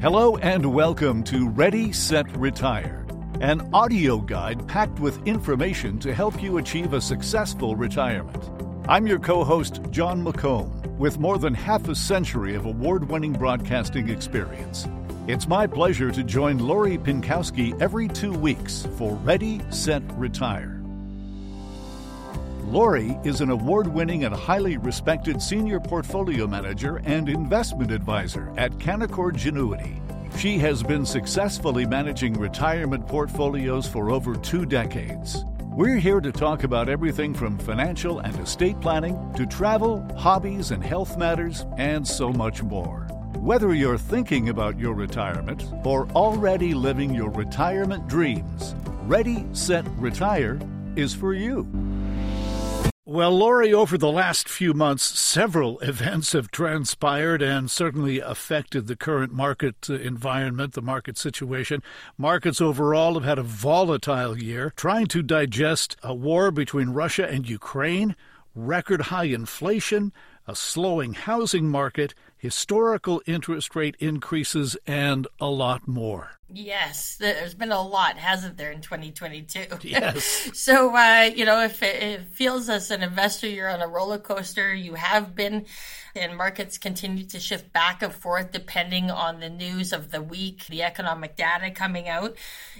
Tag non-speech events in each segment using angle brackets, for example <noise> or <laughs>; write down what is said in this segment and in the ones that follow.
Hello and welcome to Ready, Set, Retire, an audio guide packed with information to help you achieve a successful retirement. I'm your co host, Jon McComb, with more than half a century of award winning broadcasting experience. It's my pleasure to join Lori Pinkowski every two weeks for Ready, Set, Retire. Lori is an award winning and highly respected senior portfolio manager and investment advisor at Canaccord Genuity. She has been successfully managing retirement portfolios for over two decades. We're here to talk about everything from financial and estate planning to travel, hobbies, and health matters, and so much more. Whether you're thinking about your retirement or already living your retirement dreams, Ready, Set, Retire is for you. Well, Lori, over the last few months, several <laughs> events have transpired and certainly affected the current market uh, environment, the market situation. Markets overall have had a volatile year, trying to digest a war between Russia and Ukraine, record high inflation, a slowing housing market, historical interest rate increases, and a lot more. Yes, there's been a lot, hasn't there, in 2022? Yes. <laughs> so, uh, you know, if it, it, feels as an investor you're on a roller coaster, you have been, and markets continue to shift back and forth depending on the news of the week, the economic data coming out.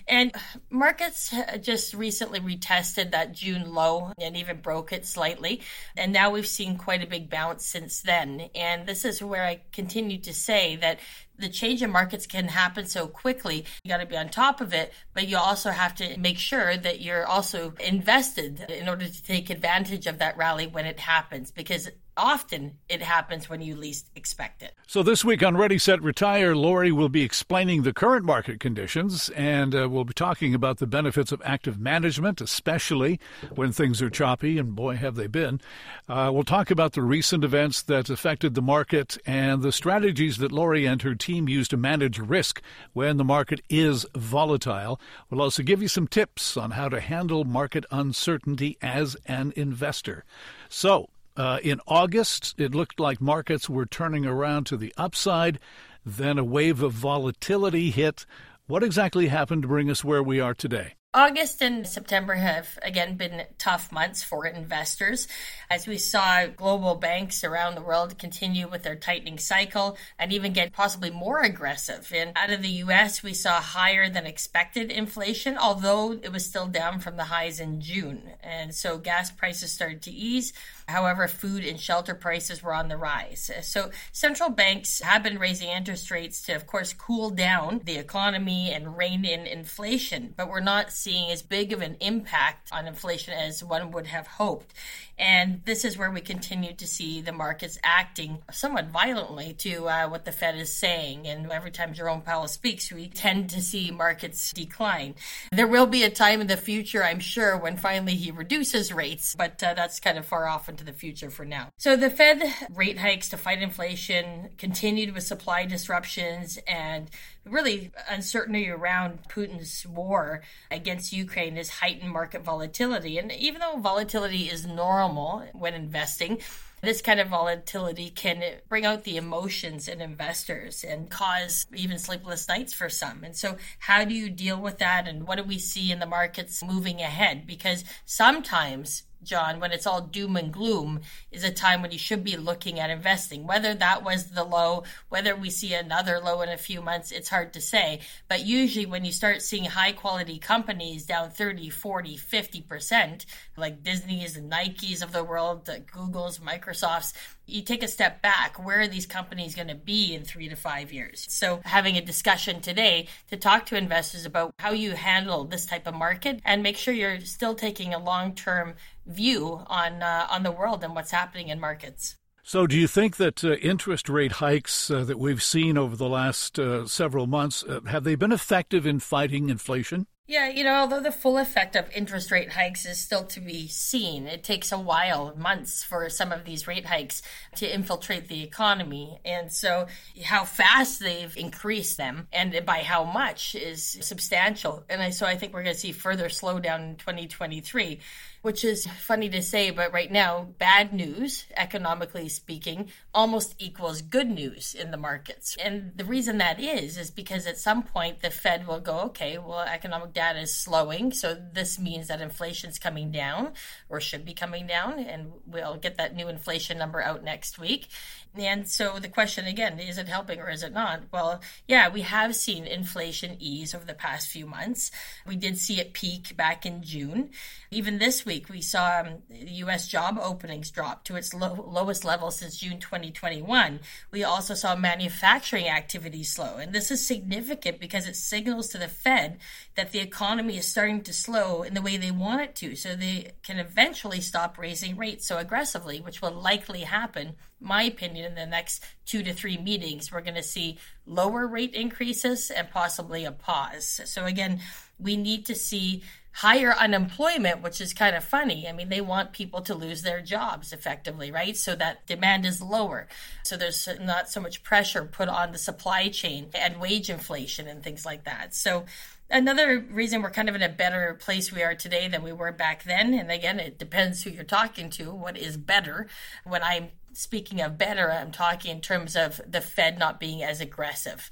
And markets just recently retested that June low and even broke it slightly. And now we've seen quite a big bounce since then. And this is where I continue to say that the change in markets can happen so quickly. You got to be on top of it, but you also have to make sure that you're also invested in order to take advantage of that rally when it happens because often it happens when you least expect it. So, this week on Ready, Set, Retire, Lori will be explaining the current market conditions and uh, we'll be talking about the benefits of active management, especially when things are choppy, and boy, have they been. Uh, we'll talk about the recent events that affected the market and the strategies that Lori and her team use to manage risk when the market is volatile. We'll also give you some tips on how to handle market uncertainty as an investor. So, uh, in August, it looked like markets were turning around to the upside. Then a wave of volatility hit. What exactly happened to bring us where we are today? August and September have again been tough months for investors as we saw global banks around the world continue with their tightening cycle and even get possibly more aggressive. And out of the US, we saw higher than expected inflation, although it was still down from the highs in June. And so gas prices started to ease. However, food and shelter prices were on the rise. So central banks have been raising interest rates to, of course, cool down the economy and rein in inflation, but we're not seeing as big of an impact on inflation as one would have hoped. And this is where we continue to see the markets acting somewhat violently to uh, what the Fed is saying. And every time Jerome Powell speaks, we tend to see markets decline. There will be a time in the future, I'm sure, when finally he reduces rates, but uh, that's kind of far off into the future for now. So the Fed rate hikes to fight inflation continued with supply disruptions and really uncertainty around Putin's war against Ukraine has heightened market volatility. And even though volatility is normal when investing, this kind of volatility can bring out the emotions in investors and cause even sleepless nights for some. And so, how do you deal with that? And what do we see in the markets moving ahead? Because sometimes Jon, when it's all doom and gloom, is a time when you should be looking at investing. Whether that was the low, whether we see another low in a few months, it's hard to say. But usually when you start seeing high quality companies down 30, 40, 50%, like Disney's and Nike's of the world, Google's, Microsoft's, you take a step back. Where are these companies going to be in three to five years? So having a discussion today to talk to investors about how you handle this type of market and make sure you're still taking a long term view on uh, on the world and what's happening in markets. So, do you think that uh, interest rate hikes uh, that we've seen over the last uh, several months uh, have they been effective in fighting inflation? Yeah, you know, although the full effect of interest rate hikes is still to be seen, it takes a while, months, for some of these rate hikes to infiltrate the economy. And so, how fast they've increased them and by how much is substantial. And I, so, I think we're going to see further slowdown in 2023. Which is funny to say, but right now, bad news, economically speaking, almost equals good news in the markets. And the reason that is, is because at some point the Fed will go, okay, well, economic data is slowing. So this means that inflation's coming down or should be coming down. And we'll get that new inflation number out next week. And so the question again, is it helping or is it not? Well, yeah, we have seen inflation ease over the past few months. We did see it peak back in June. Even this week, we saw um, U.S. job openings drop to its low, lowest level since June 2021. We also saw manufacturing activity slow. And this is significant because it signals to the Fed that the economy is starting to slow in the way they want it to. So they can eventually stop raising rates so aggressively, which will likely happen my opinion, in the next two to three meetings, we're going to see lower rate increases and possibly a pause. So, again, we need to see higher unemployment, which is kind of funny. I mean, they want people to lose their jobs effectively, right? So that demand is lower. So there's not so much pressure put on the supply chain and wage inflation and things like that. So another reason we're kind of in a better place we are today than we were back then and again it depends who you're talking to what is better when i'm speaking of better i'm talking in terms of the fed not being as aggressive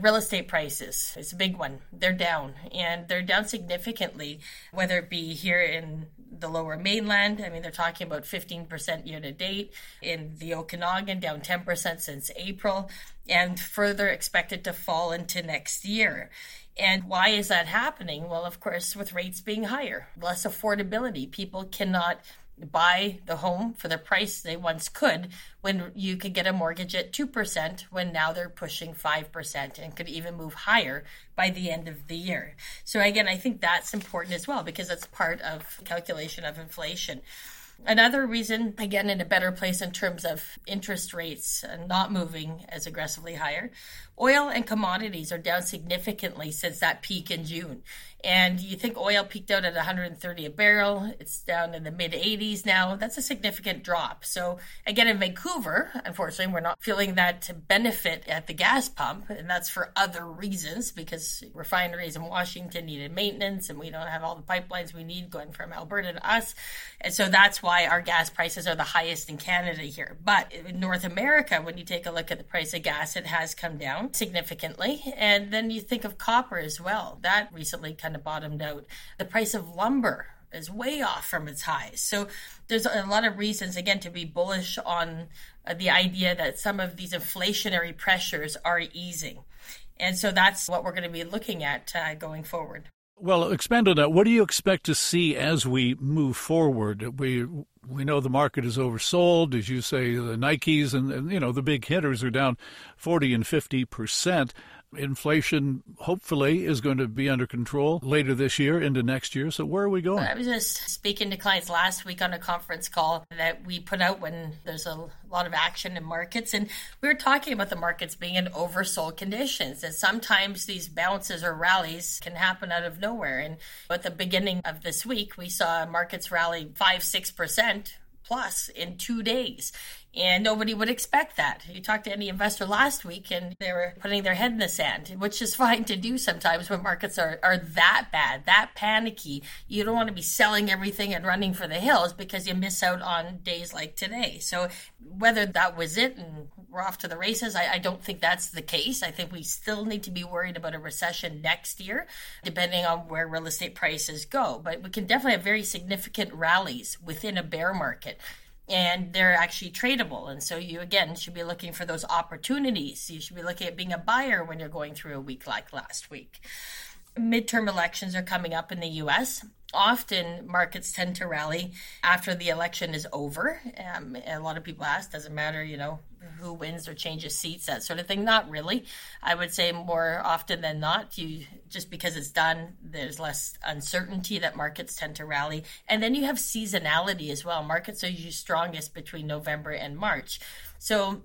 real estate prices is a big one they're down and they're down significantly whether it be here in the lower mainland i mean they're talking about 15% year to date in the okanagan down 10% since april and further expected to fall into next year and why is that happening? Well, of course, with rates being higher, less affordability. People cannot buy the home for the price they once could when you could get a mortgage at 2% when now they're pushing 5% and could even move higher by the end of the year. So again, I think that's important as well because it's part of calculation of inflation. Another reason, again, in a better place in terms of interest rates not moving as aggressively higher, oil and commodities are down significantly since that peak in June. And you think oil peaked out at 130 a barrel. It's down in the mid 80s now. That's a significant drop. So, again, in Vancouver, unfortunately, we're not feeling that benefit at the gas pump. And that's for other reasons because refineries in Washington needed maintenance and we don't have all the pipelines we need going from Alberta to us. And so that's why our gas prices are the highest in Canada here. But in North America, when you take a look at the price of gas, it has come down significantly. And then you think of copper as well. That recently kind of bottomed out. The price of lumber is way off from its highs. So there's a lot of reasons, again, to be bullish on uh, the idea that some of these inflationary pressures are easing. And so that's what we're going to be looking at uh, going forward. Well, expand on that. What do you expect to see as we move forward? We we know the market is oversold, as you say. The Nikes and, and you know the big hitters are down forty and fifty percent inflation hopefully is going to be under control later this year into next year. So where are we going? I was just speaking to clients last week on a conference call that we put out when there's a lot of action in markets and we were talking about the markets being in oversold conditions and sometimes these bounces or rallies can happen out of nowhere and at the beginning of this week we saw markets rally 5 6% plus in two days. And nobody would expect that. You talked to any investor last week and they were putting their head in the sand, which is <laughs> fine to do sometimes when markets are, are that bad, that panicky. You don't want to be selling everything and running for the hills because you miss out on days like today. So whether that was it and we're off to the races, I, I don't think that's the case. I think we still need to be worried about a recession next year, depending on where real estate prices go. But we can definitely have very significant rallies within a bear market and they're actually tradable. And so you again should be looking for those opportunities. You should be looking at being a buyer when you're going through a week like last week. Midterm elections are coming up in the US often markets tend to rally after the election is over. Um, a lot of people ask, does it matter, you know, who wins or changes seats, that sort of thing? Not really. I would say more often than not, you just because it's done, there's less uncertainty that markets tend to rally. And then you have seasonality as well. Markets are usually strongest between November and March. So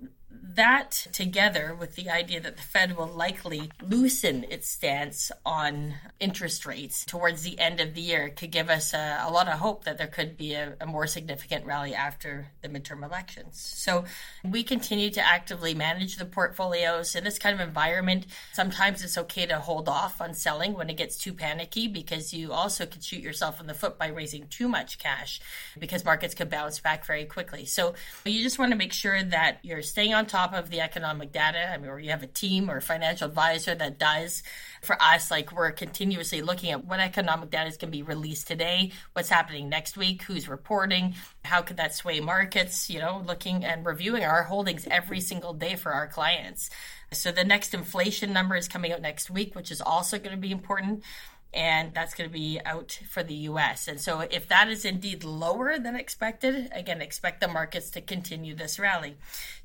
that together with the idea that the Fed will likely loosen its stance on interest rates towards the end of the year could give us a, a lot of hope that there could be a, a, more significant rally after the midterm elections. So we continue to actively manage the portfolios in this kind of environment. Sometimes it's okay to hold off on selling when it gets too panicky because you also could shoot yourself in the foot by raising too much cash because markets could bounce back very quickly. So you just want to make sure that you're staying on top of the economic data. I mean, or you have a team or a financial advisor that does. For us, like we're continuously looking at what economic data is going to be released today, what's happening next week, who's reporting, how could that sway markets, you know, looking and reviewing our holdings every single day for our clients. So the next inflation number is coming out next week, which is also going to be important and that's going to be out for the US. And so, if that is indeed lower than expected, again, expect the markets to continue this rally.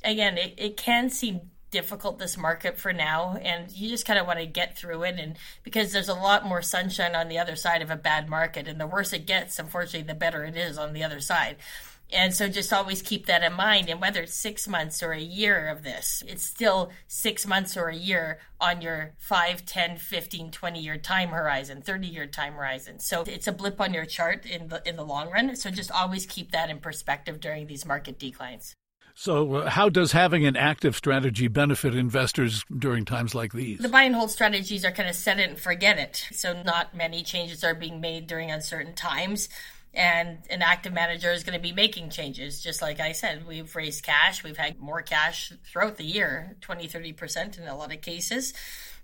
Again, it, it can seem difficult this market for now and you just kind of want to get through it and because there's a lot more sunshine on the other side of a bad market and the worse it gets unfortunately the better it is on the other side and so just always keep that in mind. And whether it's six months or a year of this, it's still six months or a year on your 5, 10, 15, 20 year time horizon, 30 year time horizon. So it's a blip on your chart in the in the long run. So just always keep that in perspective during these market declines. So, uh, how does having an active strategy benefit investors during times like these? The buy and hold strategies are kind of set it and forget it. So, not many changes are being made during uncertain times and an active manager is going to be making changes. Just like i said we've raised cash we've had more cash throughout the year 20 30% in a lot of cases.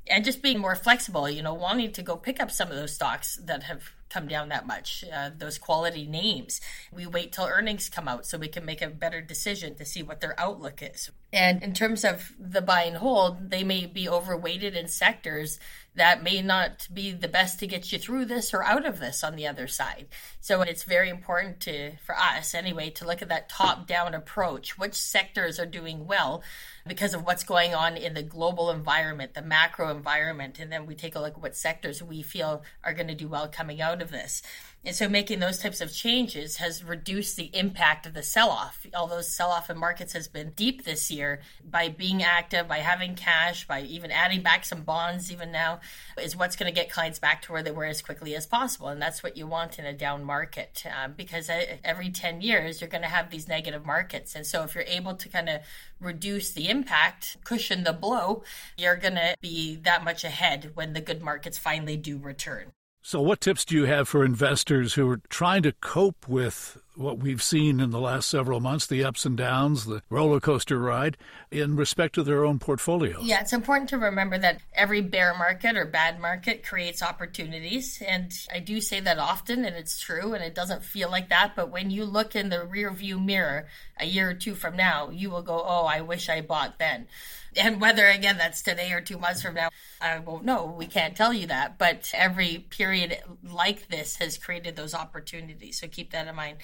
And just being more flexible you know wanting to go pick up some of those stocks that have come down that much uh, those quality names we wait till earnings come out so we can make a better decision to see what their outlook is and in terms of the buy and hold they may be overweighted in sectors that may not be the best to get you through this or out of this on the other side. So it's very important to for us anyway to look at that top down approach. Which sectors are doing well because of what's going on in the global environment, the macro environment, and then we take a look at what sectors we feel are going to do well coming out of this. And so making those types of changes has reduced the impact of the sell off. Although sell off in markets has been deep this year, by being active, by having cash, by even adding back some bonds, even now, is what's going to get clients back to where they were as quickly as possible. And that's what you want in a down market um, because every 10 years, you're going to have these negative markets. And so if you're able to kind of reduce the impact, cushion the blow, you're going to be that much ahead when the good markets finally do return. So, what tips do you have for investors who are trying to cope with what we've seen in the last several months, the ups and downs, the roller coaster ride, in respect to their own portfolios? Yeah, it's important to remember that every bear market or bad market creates opportunities. And I do say that often, and it's true, and it doesn't feel like that. But when you look in the rear view mirror a year or two from now, you will go, Oh, I wish I bought then. And whether, again, that's today or two months from now, I won't know. We can't tell you that. But every period like this has created those opportunities. So keep that in mind.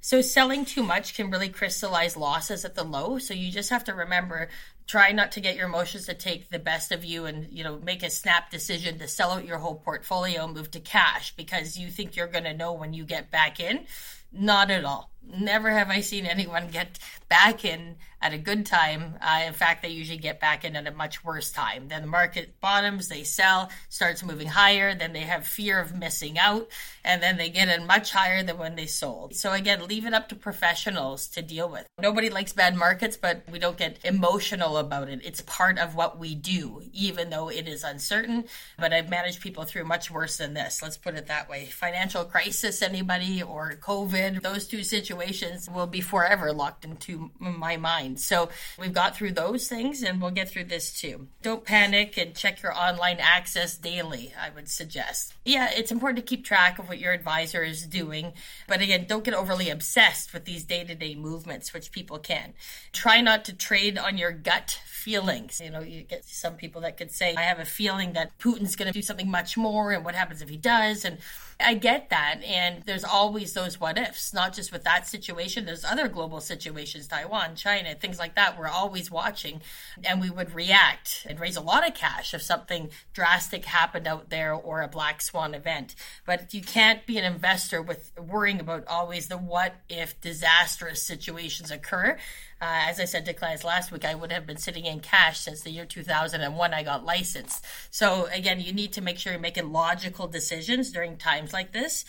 So selling too much can really crystallize losses at the low. So you just have to remember try not to get your emotions to take the best of you and you know make a snap decision to sell out your whole portfolio move to cash because you think you're going to know when you get back in not at all never have i seen anyone get back in at a good time. Uh, in fact, they usually get back in at a much worse time. Then the market bottoms, they sell, starts moving higher, then they have fear of missing out, and then they get in much higher than when they sold. So again, leave it up to professionals to deal with. Nobody likes bad markets, but we don't get emotional about it. It's part of what we do, even though it is uncertain. But I've managed people through much worse than this. Let's put it that way. Financial crisis, anybody, or COVID, those two situations will be forever locked into my mind. So we've got through those things and we'll get through this too. Don't panic and check your online access daily, I would suggest. Yeah, it's important to keep track of what your advisor is doing. But again, don't get overly obsessed with these day to day movements, which people can. Try not to trade on your gut feelings. You know, you get some people that could say, I have a feeling that Putin's going to do something much more, and what happens if he does? And I get that. And there's always those what ifs, not just with that situation. There's other global situations, Taiwan, China, things like that. We're always watching and we would react and raise a lot of cash if something drastic happened out there or a black swan event. But you can't be an investor with worrying about always the what if disastrous situations occur. Uh, as I said to clients last week, I would have been sitting in cash since the year 2001 I got licensed. So again, you need to make sure you're making logical decisions during times like this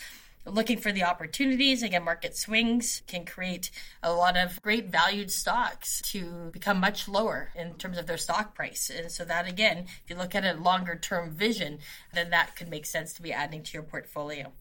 looking for the opportunities. Again, market swings can create a lot of great valued stocks to become much lower in terms of their stock price. And so that again, if you look at a longer term vision, then that could make sense to be adding to your portfolio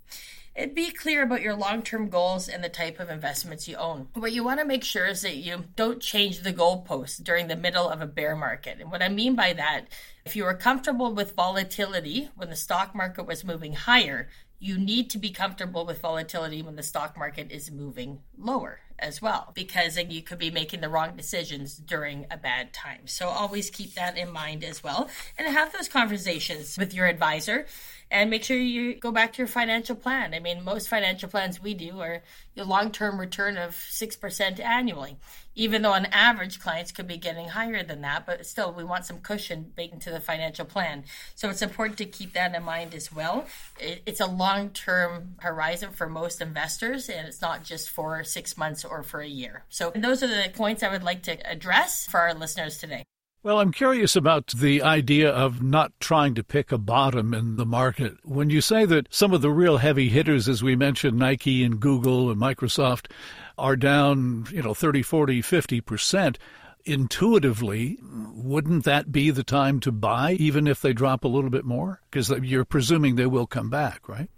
be clear about your long term goals and the type of investments you own. What you want to make sure is that you don't change the goalposts during the middle of a bear market. And what I mean by that, if you were comfortable with volatility when the stock market was moving higher, you need to be comfortable with volatility when the stock market is moving lower as well, because then you could be making the wrong decisions during a bad time. So always keep that in mind as well and have those conversations with your advisor and make sure you go back to your financial plan. I mean, most financial plans we do are your long term return of 6% annually, even though on average clients could be getting higher than that, but still we want some cushion baked into the financial plan. So it's important to keep that in mind as well. It's a long term horizon for most investors, and it's not just for six months or for a year. So those are the points I would like to address for our listeners today. Well, I'm curious about the idea of not trying to pick a bottom in the market. When you say that some of the real heavy hitters, as we mentioned, Nike and Google and Microsoft, are down, you know, 30, 40, 50%, intuitively, wouldn't that be the time to buy, even if they drop a little bit more? Because uh, you're presuming they will come back, right?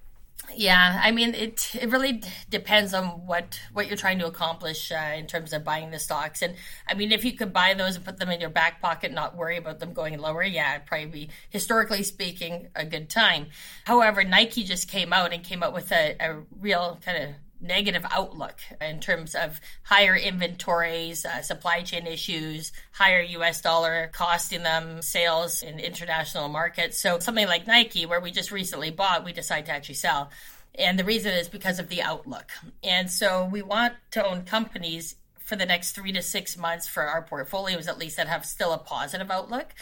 Yeah, I mean it. It really depends on what what you're trying to accomplish uh, in terms of buying the stocks. And I mean, if you could buy those and put them in your back pocket, not worry about them going lower, yeah, it'd probably be historically speaking a good time. However, Nike just came out and came out with a, a real kind of negative outlook in terms of higher inventories, uh, supply chain issues, higher US dollar costing them sales in international markets. So something like Nike, where we just recently bought, we decided to actually sell. And the reason is because of the outlook. And so we want to own companies for the next three to six months for our portfolios, at least that have still a positive outlook.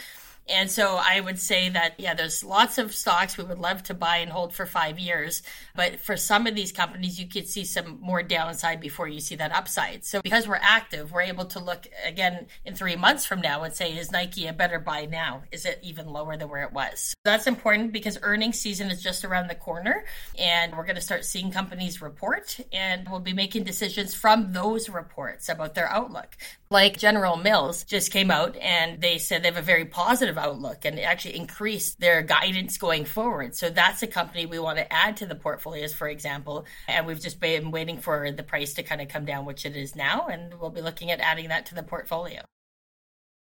And so I would say that, yeah, there's lots of stocks we would love to buy and hold for five years. But for some of these companies, you could see some more downside before you see that upside. So because we're active, we're able to look again in three months from now and say, is Nike a better buy now? Is it even lower than where it was? That's important because earnings season is just around the corner and we're going to start seeing companies report and we'll be making decisions from those reports about their outlook. Like General Mills just came out and they said they have a very positive outlook and actually increased their guidance going forward. So that's a company we want to add to the portfolios, for example. And we've just been waiting for the price to kind of come down, which it is now. And we'll be looking at adding that to the portfolio.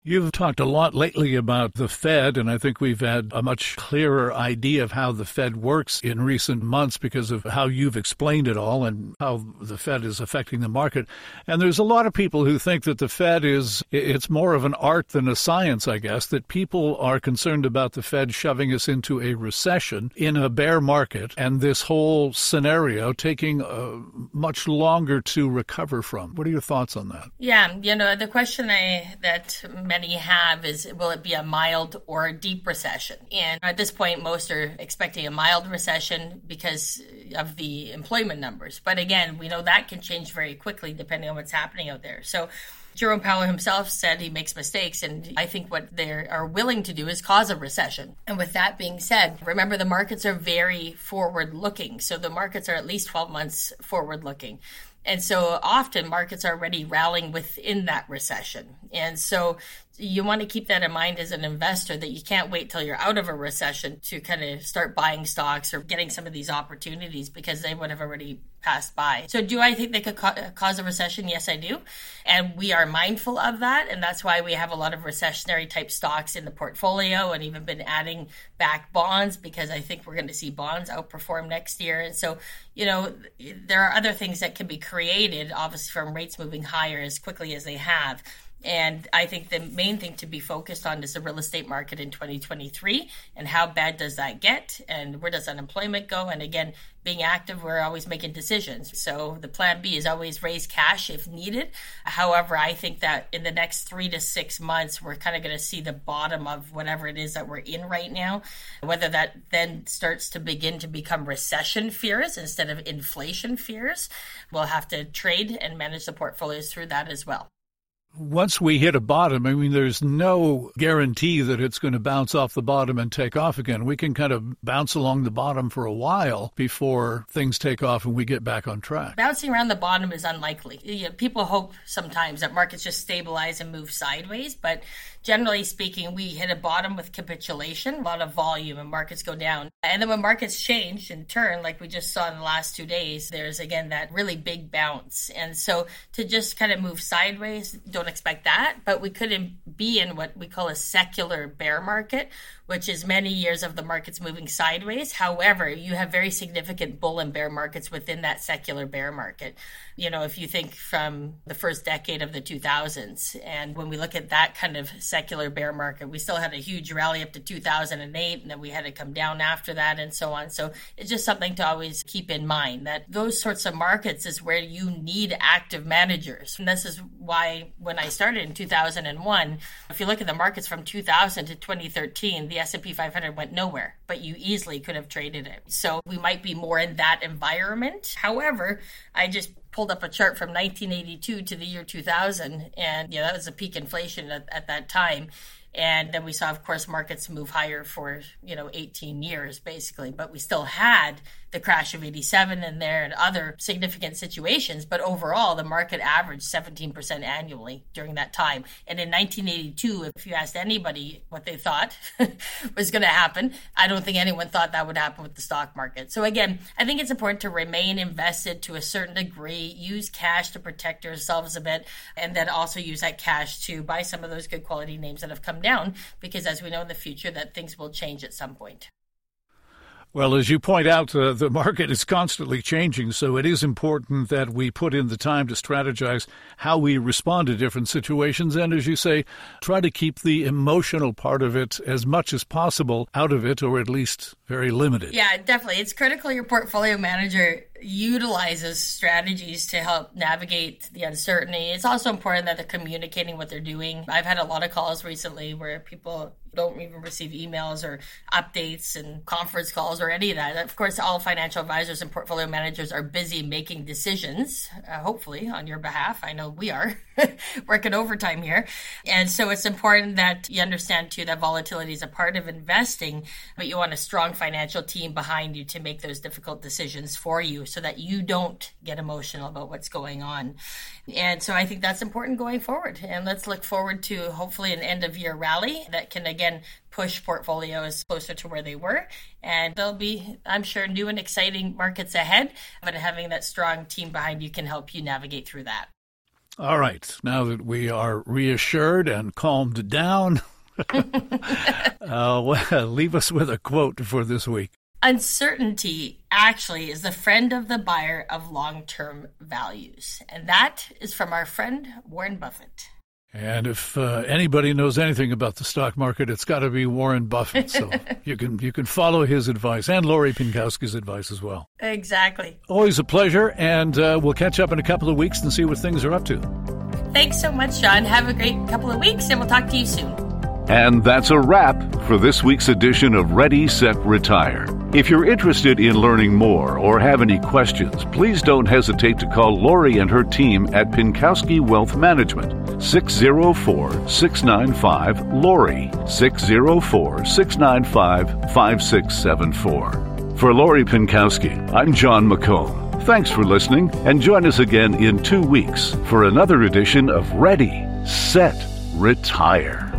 You've talked a lot lately about the Fed, and I think we've had a much clearer idea of how the Fed works in recent months because of how you've explained it all and how the Fed is affecting the market. And there's a lot of people who think that the Fed is, it's more of an art than a science, I guess, that people are concerned about the Fed shoving us into a recession in a bear market and this whole scenario taking uh, much longer to recover from. What are your thoughts on that? Yeah, you know, the question I, that many have is will it be a mild or a deep recession? And at this point, most are expecting a mild recession because of the employment numbers. But again, we know that can change very quickly depending on what's happening out there. So Jerome Powell himself said he makes mistakes, and I think what they are willing to do is cause a recession. And with that being said, remember the markets are very forward looking. So the markets are at least 12 months forward looking. And so often markets are already rallying within that recession. And so you want to keep that in mind as an investor that you can't wait till you're out of a recession to kind of start buying stocks or getting some of these opportunities because they would have already passed by. So, do I think they could ca- cause a recession? Yes, I do. And we are mindful of that. And that's why we have a lot of recessionary type stocks in the portfolio and even been adding back bonds because I think we're going to see bonds outperform next year. And so, you know, there are other things that can be created, obviously, from rates moving higher as quickly as they have and I think the main thing to be focused on is the real estate market in 2023 and how bad does that get and where does unemployment go? And again, being active, we're always making decisions. So the plan B is always raise cash if needed. However, I think that in the next three to six months, we're kind of going to see the bottom of whatever it is that we're in right now. Whether that then starts to begin to become recession fears instead of inflation fears, we'll have to trade and manage the portfolios through that as well. Once we hit a bottom, I mean, there's no guarantee that it's going to bounce off the bottom and take off again. We can kind of bounce along the bottom for a while before things take off and we get back on track. Bouncing around the bottom is unlikely. You know, people hope sometimes that markets just stabilize and move sideways, but generally speaking, we hit a bottom with capitulation, a lot of volume, and markets go down. And then when markets change and turn, like we just saw in the last two days, there's again that really big bounce. And so to just kind of move sideways, don't expect that. But we couldn't be in what we call a secular bear market, which is many years of the markets moving sideways. However, you have very significant bull and bear markets within that secular bear market. You know, if you think from the first decade of the 2000s, and when we look at that kind of secular bear market, we still had a huge rally up to 2008, and then we had to come down after that, and so on. So it's just something to always keep in mind that those sorts of markets is where you need active managers. And this is why when I started in 2001, if you look at the markets from 2000 to 2013, the S&P 500 went nowhere, but you easily could have traded it. So we might be more in that environment. However, I just pulled up a chart from 1982 to the year 2000 and yeah that was a peak inflation at, at that time and then we saw of course markets move higher for you know 18 years basically but we still had the crash of 87 in there and other significant situations. But overall, the market averaged 17% annually during that time. And in 1982, if you asked anybody what they thought <laughs> was going to happen, I don't think anyone thought that would happen with the stock market. So again, I think it's important to remain invested to a certain degree, use cash to protect yourselves a bit, and then also use that cash to buy some of those good quality names that have come down because as we know in the future that things will change at some point. Well, as you point out, uh, the market is constantly changing, so it is important that we put in the time to strategize how we respond to different situations. And as you say, try to keep the emotional part of it as much as possible out of it, or at least very limited. Yeah, definitely. It's critical your portfolio manager utilizes strategies to help navigate the uncertainty. It's also important that they're communicating what they're doing. I've had a lot of calls recently where people don't even receive emails or updates and conference calls or any of that. Of course, all financial advisors and portfolio managers are busy making decisions, uh, hopefully on your behalf. I know we are <laughs> working overtime here. And so it's important that you understand too that volatility is a part of investing, but you want a strong financial team behind you to make those difficult decisions for you so that you don't get emotional about what's going on. And so I think that's important going forward. And let's look forward to hopefully an end of year rally that can again push portfolios closer to where they were. And there'll be, I'm sure, new and exciting markets ahead. But having that strong team behind you can help you navigate through that. All right. Now that we are reassured and calmed down, <laughs> <laughs> uh, well, <laughs> leave us with a quote for this week. Uncertainty actually is the friend of the buyer of long term values. And that is from our friend Warren Buffett. And if uh, anybody knows anything about the stock market, it's got to be Warren Buffett. So <laughs> you can you can follow his advice and Lori Pinkowski's advice as well. Exactly. Always a pleasure, and uh, we'll catch up in a couple of weeks and see what things are up to. Thanks so much, Jon. Have a great couple of weeks, and we'll talk to you soon. And that's a wrap for this week's edition of Ready, Set, Retire. If you're interested in learning more or have any questions, please don't hesitate to call Lori and her team at Pinkowski Wealth Management, 604 695 Lori, 604 695 5674. For Lori Pinkowski, I'm Jon McComb. Thanks for listening, and join us again in two weeks for another edition of Ready, Set, Retire.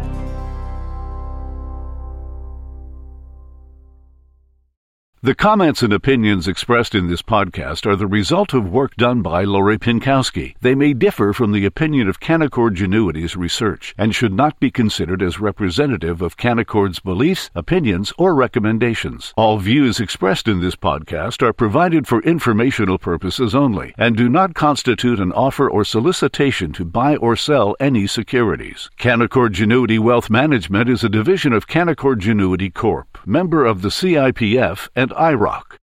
The comments and opinions expressed in this podcast are the result of work done by Lori Pinkowski. They may differ from the opinion of Canaccord Genuity's research and should not be considered as representative of Canaccord's beliefs, opinions, or recommendations. All views expressed in this podcast are provided for informational purposes only and do not constitute an offer or solicitation to buy or sell any securities. Canaccord Genuity Wealth Management is a division of Canaccord Genuity Corp., member of the CIPF and IIROC.